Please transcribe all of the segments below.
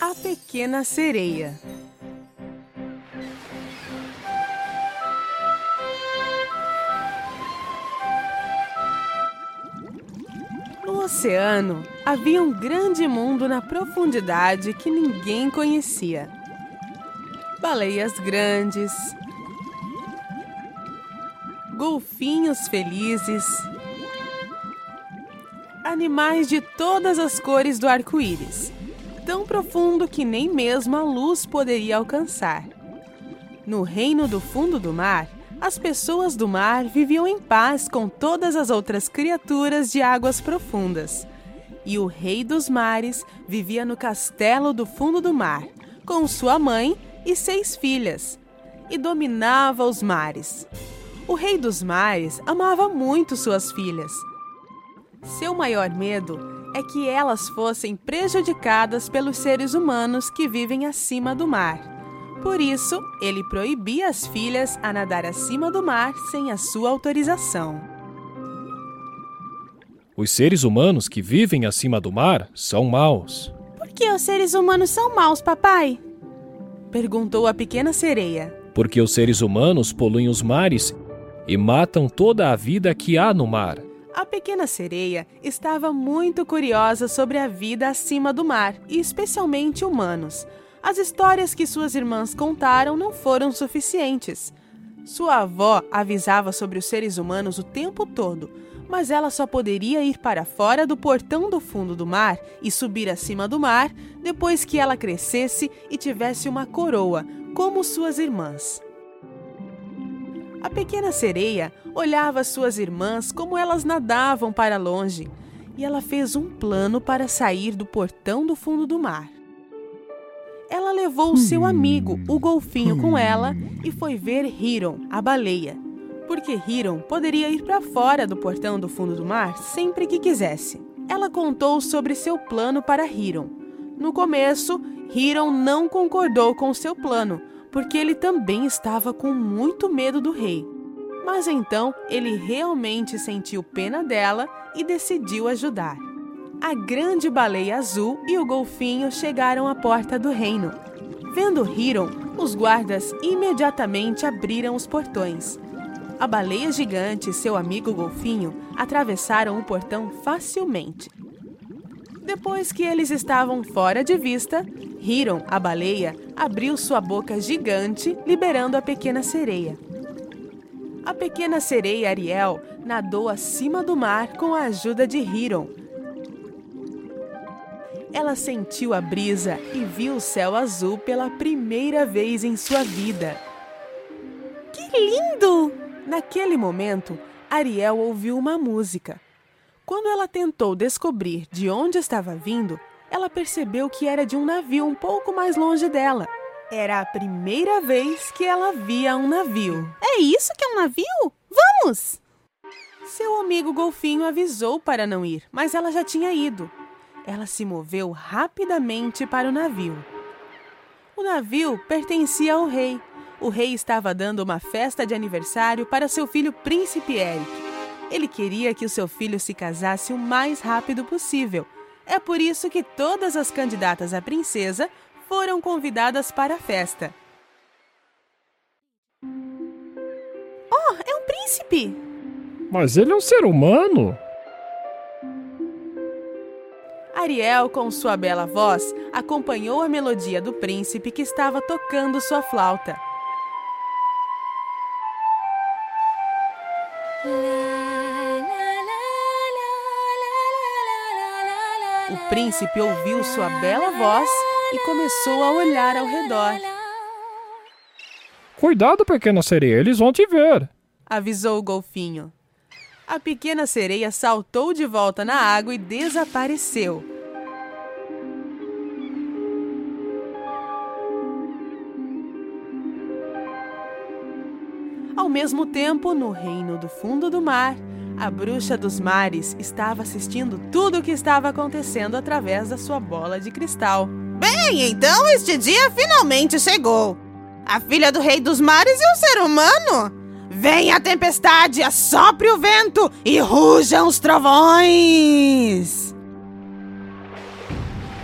A Pequena Sereia No oceano havia um grande mundo na profundidade que ninguém conhecia. Baleias grandes, golfinhos felizes, animais de todas as cores do arco-íris, tão profundo que nem mesmo a luz poderia alcançar. No reino do fundo do mar, as pessoas do mar viviam em paz com todas as outras criaturas de águas profundas. E o rei dos mares vivia no castelo do fundo do mar, com sua mãe e seis filhas, e dominava os mares. O rei dos mares amava muito suas filhas. Seu maior medo é que elas fossem prejudicadas pelos seres humanos que vivem acima do mar. Por isso, ele proibia as filhas a nadar acima do mar sem a sua autorização. Os seres humanos que vivem acima do mar são maus. Por que os seres humanos são maus, papai? Perguntou a pequena sereia. Porque os seres humanos poluem os mares e matam toda a vida que há no mar. A pequena sereia estava muito curiosa sobre a vida acima do mar e especialmente humanos. As histórias que suas irmãs contaram não foram suficientes. Sua avó avisava sobre os seres humanos o tempo todo, mas ela só poderia ir para fora do portão do fundo do mar e subir acima do mar depois que ela crescesse e tivesse uma coroa, como suas irmãs. A pequena sereia olhava suas irmãs como elas nadavam para longe, e ela fez um plano para sair do portão do fundo do mar ela levou o seu amigo, o golfinho, com ela e foi ver Hiron, a baleia. Porque Hiron poderia ir para fora do portão do fundo do mar sempre que quisesse. Ela contou sobre seu plano para Hiron. No começo, Hiron não concordou com seu plano, porque ele também estava com muito medo do rei. Mas então ele realmente sentiu pena dela e decidiu ajudar a grande baleia azul e o golfinho chegaram à porta do reino. Vendo Hiron, os guardas imediatamente abriram os portões. A baleia gigante e seu amigo golfinho atravessaram o portão facilmente. Depois que eles estavam fora de vista, Hiron, a baleia, abriu sua boca gigante, liberando a pequena sereia. A pequena sereia Ariel nadou acima do mar com a ajuda de Hiron, ela sentiu a brisa e viu o céu azul pela primeira vez em sua vida. Que lindo! Naquele momento, Ariel ouviu uma música. Quando ela tentou descobrir de onde estava vindo, ela percebeu que era de um navio um pouco mais longe dela. Era a primeira vez que ela via um navio. É isso que é um navio? Vamos! Seu amigo golfinho avisou para não ir, mas ela já tinha ido ela se moveu rapidamente para o navio. O navio pertencia ao rei. O rei estava dando uma festa de aniversário para seu filho Príncipe Eric. Ele queria que o seu filho se casasse o mais rápido possível. É por isso que todas as candidatas à princesa foram convidadas para a festa. Oh, é um príncipe! Mas ele é um ser humano! Ariel, com sua bela voz, acompanhou a melodia do príncipe que estava tocando sua flauta. O príncipe ouviu sua bela voz e começou a olhar ao redor. Cuidado, pequena sereia, eles vão te ver, avisou o golfinho. A pequena sereia saltou de volta na água e desapareceu. Ao mesmo tempo, no reino do fundo do mar, a bruxa dos mares estava assistindo tudo o que estava acontecendo através da sua bola de cristal. Bem, então este dia finalmente chegou. A filha do rei dos mares e o ser humano Venha a tempestade, assopre o vento e rujam os trovões!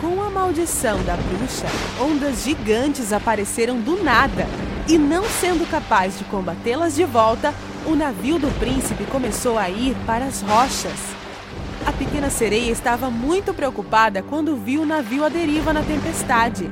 Com Com a maldição da bruxa, ondas gigantes apareceram do nada e, não sendo capaz de combatê-las de volta, o navio do príncipe começou a ir para as rochas. A pequena sereia estava muito preocupada quando viu o navio à deriva na tempestade.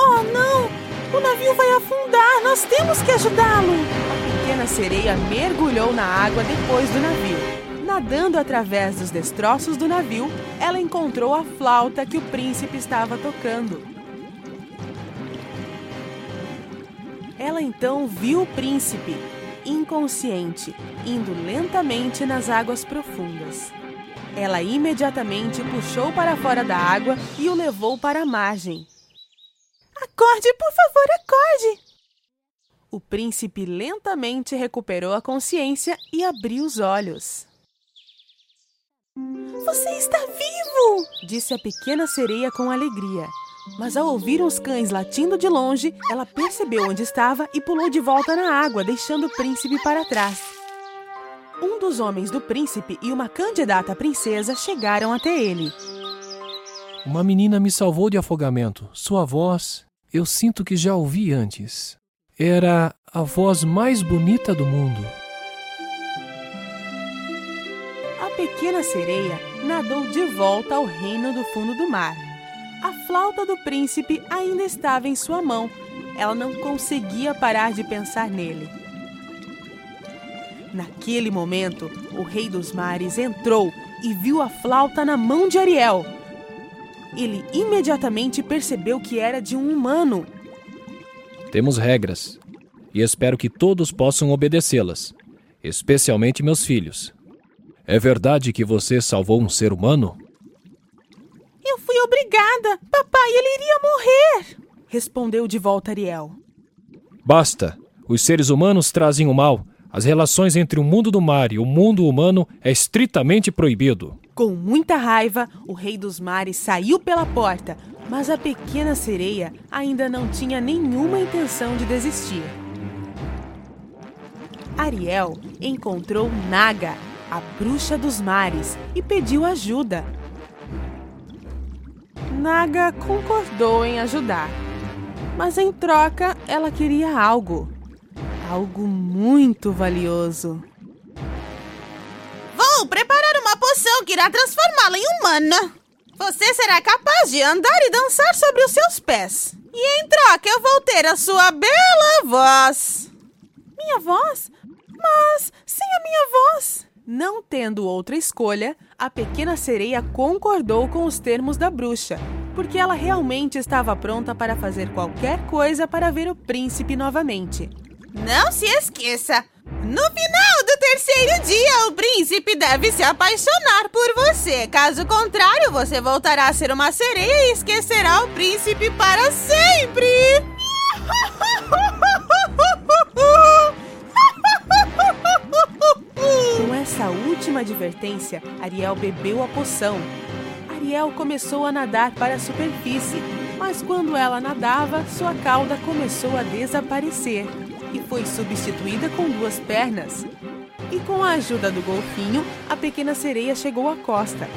Oh, não! O navio vai afundar! Nós temos que ajudá-lo! A pequena sereia mergulhou na água depois do navio. Nadando através dos destroços do navio, ela encontrou a flauta que o príncipe estava tocando. Ela então viu o príncipe, inconsciente, indo lentamente nas águas profundas. Ela imediatamente puxou para fora da água e o levou para a margem. Acorde, por favor, acorde! O príncipe lentamente recuperou a consciência e abriu os olhos. Você está vivo! disse a pequena sereia com alegria. Mas ao ouvir uns cães latindo de longe, ela percebeu onde estava e pulou de volta na água, deixando o príncipe para trás. Um dos homens do príncipe e uma candidata princesa chegaram até ele. Uma menina me salvou de afogamento. Sua voz, eu sinto que já ouvi antes. Era a voz mais bonita do mundo. A pequena sereia nadou de volta ao reino do fundo do mar a flauta do príncipe ainda estava em sua mão. Ela não conseguia parar de pensar nele. Naquele momento, o Rei dos Mares entrou e viu a flauta na mão de Ariel. Ele imediatamente percebeu que era de um humano. Temos regras e espero que todos possam obedecê-las, especialmente meus filhos. É verdade que você salvou um ser humano? Fui obrigada. Papai, ele iria morrer. Respondeu de volta Ariel. Basta. Os seres humanos trazem o mal. As relações entre o mundo do mar e o mundo humano é estritamente proibido. Com muita raiva, o rei dos mares saiu pela porta, mas a pequena sereia ainda não tinha nenhuma intenção de desistir. Ariel encontrou Naga, a bruxa dos mares, e pediu ajuda. Naga concordou em ajudar, mas em troca ela queria algo. Algo muito valioso. Vou preparar uma poção que irá transformá-la em humana. Você será capaz de andar e dançar sobre os seus pés. E em troca eu vou ter a sua bela voz. Minha voz? Mas sem a. Não tendo outra escolha, a pequena sereia concordou com os termos da bruxa, porque ela realmente estava pronta para fazer qualquer coisa para ver o príncipe novamente. Não se esqueça! No final do terceiro dia, o príncipe deve se apaixonar por você. Caso contrário, você voltará a ser uma sereia e esquecerá o príncipe para sempre! Advertência, Ariel bebeu a poção. Ariel começou a nadar para a superfície, mas quando ela nadava, sua cauda começou a desaparecer e foi substituída com duas pernas. E com a ajuda do golfinho, a pequena sereia chegou à costa.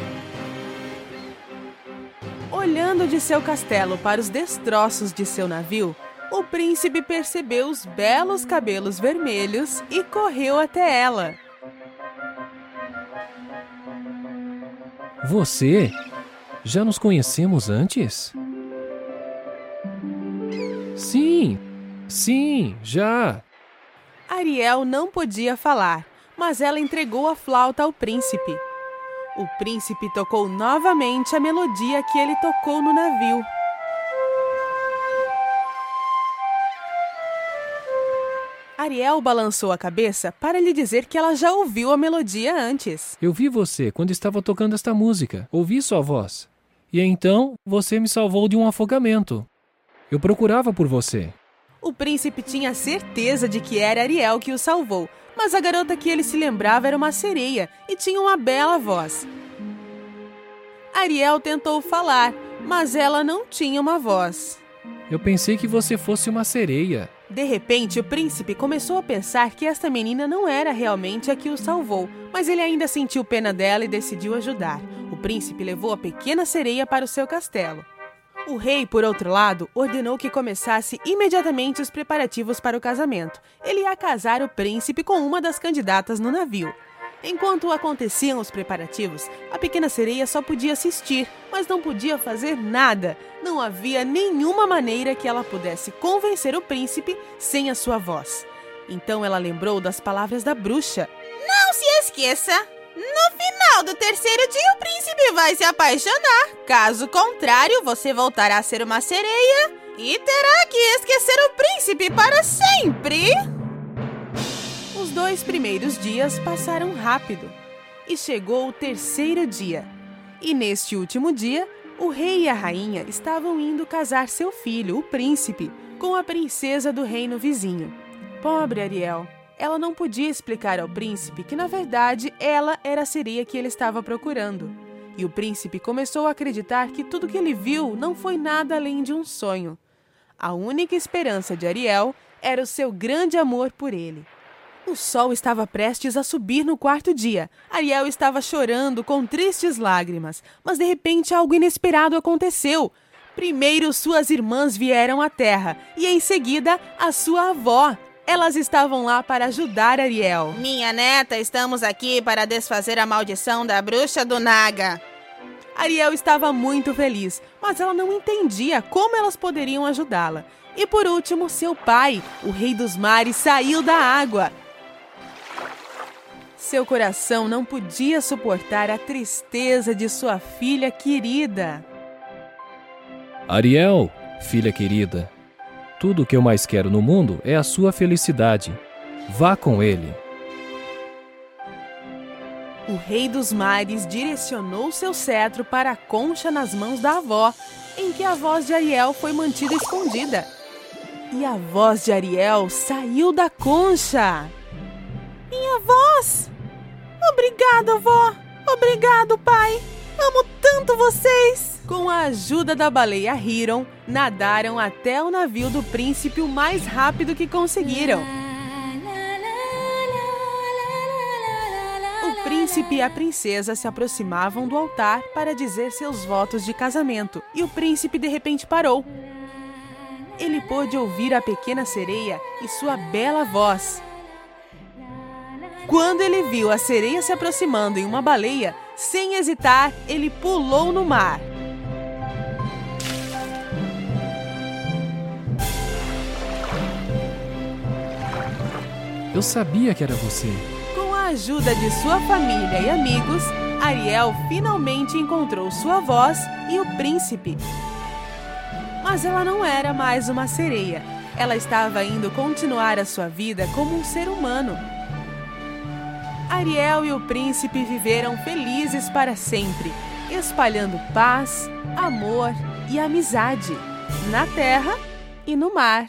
Olhando de seu castelo para os destroços de seu navio, o príncipe percebeu os belos cabelos vermelhos e correu até ela. Você? Já nos conhecemos antes? Sim, sim, já. Ariel não podia falar, mas ela entregou a flauta ao príncipe. O príncipe tocou novamente a melodia que ele tocou no navio. Ariel balançou a cabeça para lhe dizer que ela já ouviu a melodia antes. Eu vi você quando estava tocando esta música. Ouvi sua voz. E então você me salvou de um afogamento. Eu procurava por você. O príncipe tinha certeza de que era Ariel que o salvou, mas a garota que ele se lembrava era uma sereia e tinha uma bela voz. Ariel tentou falar, mas ela não tinha uma voz. Eu pensei que você fosse uma sereia. De repente, o príncipe começou a pensar que esta menina não era realmente a que o salvou, mas ele ainda sentiu pena dela e decidiu ajudar. O príncipe levou a pequena sereia para o seu castelo. O rei, por outro lado, ordenou que começasse imediatamente os preparativos para o casamento. Ele ia casar o príncipe com uma das candidatas no navio. Enquanto aconteciam os preparativos, a pequena sereia só podia assistir, mas não podia fazer nada. Não havia nenhuma maneira que ela pudesse convencer o príncipe sem a sua voz. Então ela lembrou das palavras da bruxa. Não se esqueça! No final do terceiro dia, o príncipe vai se apaixonar. Caso contrário, você voltará a ser uma sereia e terá que esquecer o príncipe para sempre dois primeiros dias passaram rápido e chegou o terceiro dia. E neste último dia, o rei e a rainha estavam indo casar seu filho, o príncipe, com a princesa do reino vizinho. Pobre Ariel, ela não podia explicar ao príncipe que na verdade ela era a sereia que ele estava procurando. E o príncipe começou a acreditar que tudo que ele viu não foi nada além de um sonho. A única esperança de Ariel era o seu grande amor por ele. O sol estava prestes a subir no quarto dia. Ariel estava chorando com tristes lágrimas, mas de repente algo inesperado aconteceu. Primeiro suas irmãs vieram à terra e em seguida a sua avó. Elas estavam lá para ajudar Ariel. Minha neta, estamos aqui para desfazer a maldição da bruxa do Naga. Ariel estava muito feliz, mas ela não entendia como elas poderiam ajudá-la. E por último, seu pai, o rei dos mares, saiu da água. Seu coração não podia suportar a tristeza de sua filha querida. Ariel, filha querida, tudo o que eu mais quero no mundo é a sua felicidade. Vá com ele. O rei dos mares direcionou seu cetro para a concha nas mãos da avó, em que a voz de Ariel foi mantida escondida. E a voz de Ariel saiu da concha. Minha voz! Obrigada, vó! Obrigado, pai! Amo tanto vocês! Com a ajuda da baleia Hiron, nadaram até o navio do príncipe o mais rápido que conseguiram. O príncipe e a princesa se aproximavam do altar para dizer seus votos de casamento e o príncipe de repente parou. Ele pôde ouvir a pequena sereia e sua bela voz. Quando ele viu a sereia se aproximando em uma baleia, sem hesitar, ele pulou no mar. Eu sabia que era você. Com a ajuda de sua família e amigos, Ariel finalmente encontrou sua voz e o príncipe. Mas ela não era mais uma sereia. Ela estava indo continuar a sua vida como um ser humano Ariel e o príncipe viveram felizes para sempre, espalhando paz, amor e amizade na terra e no mar.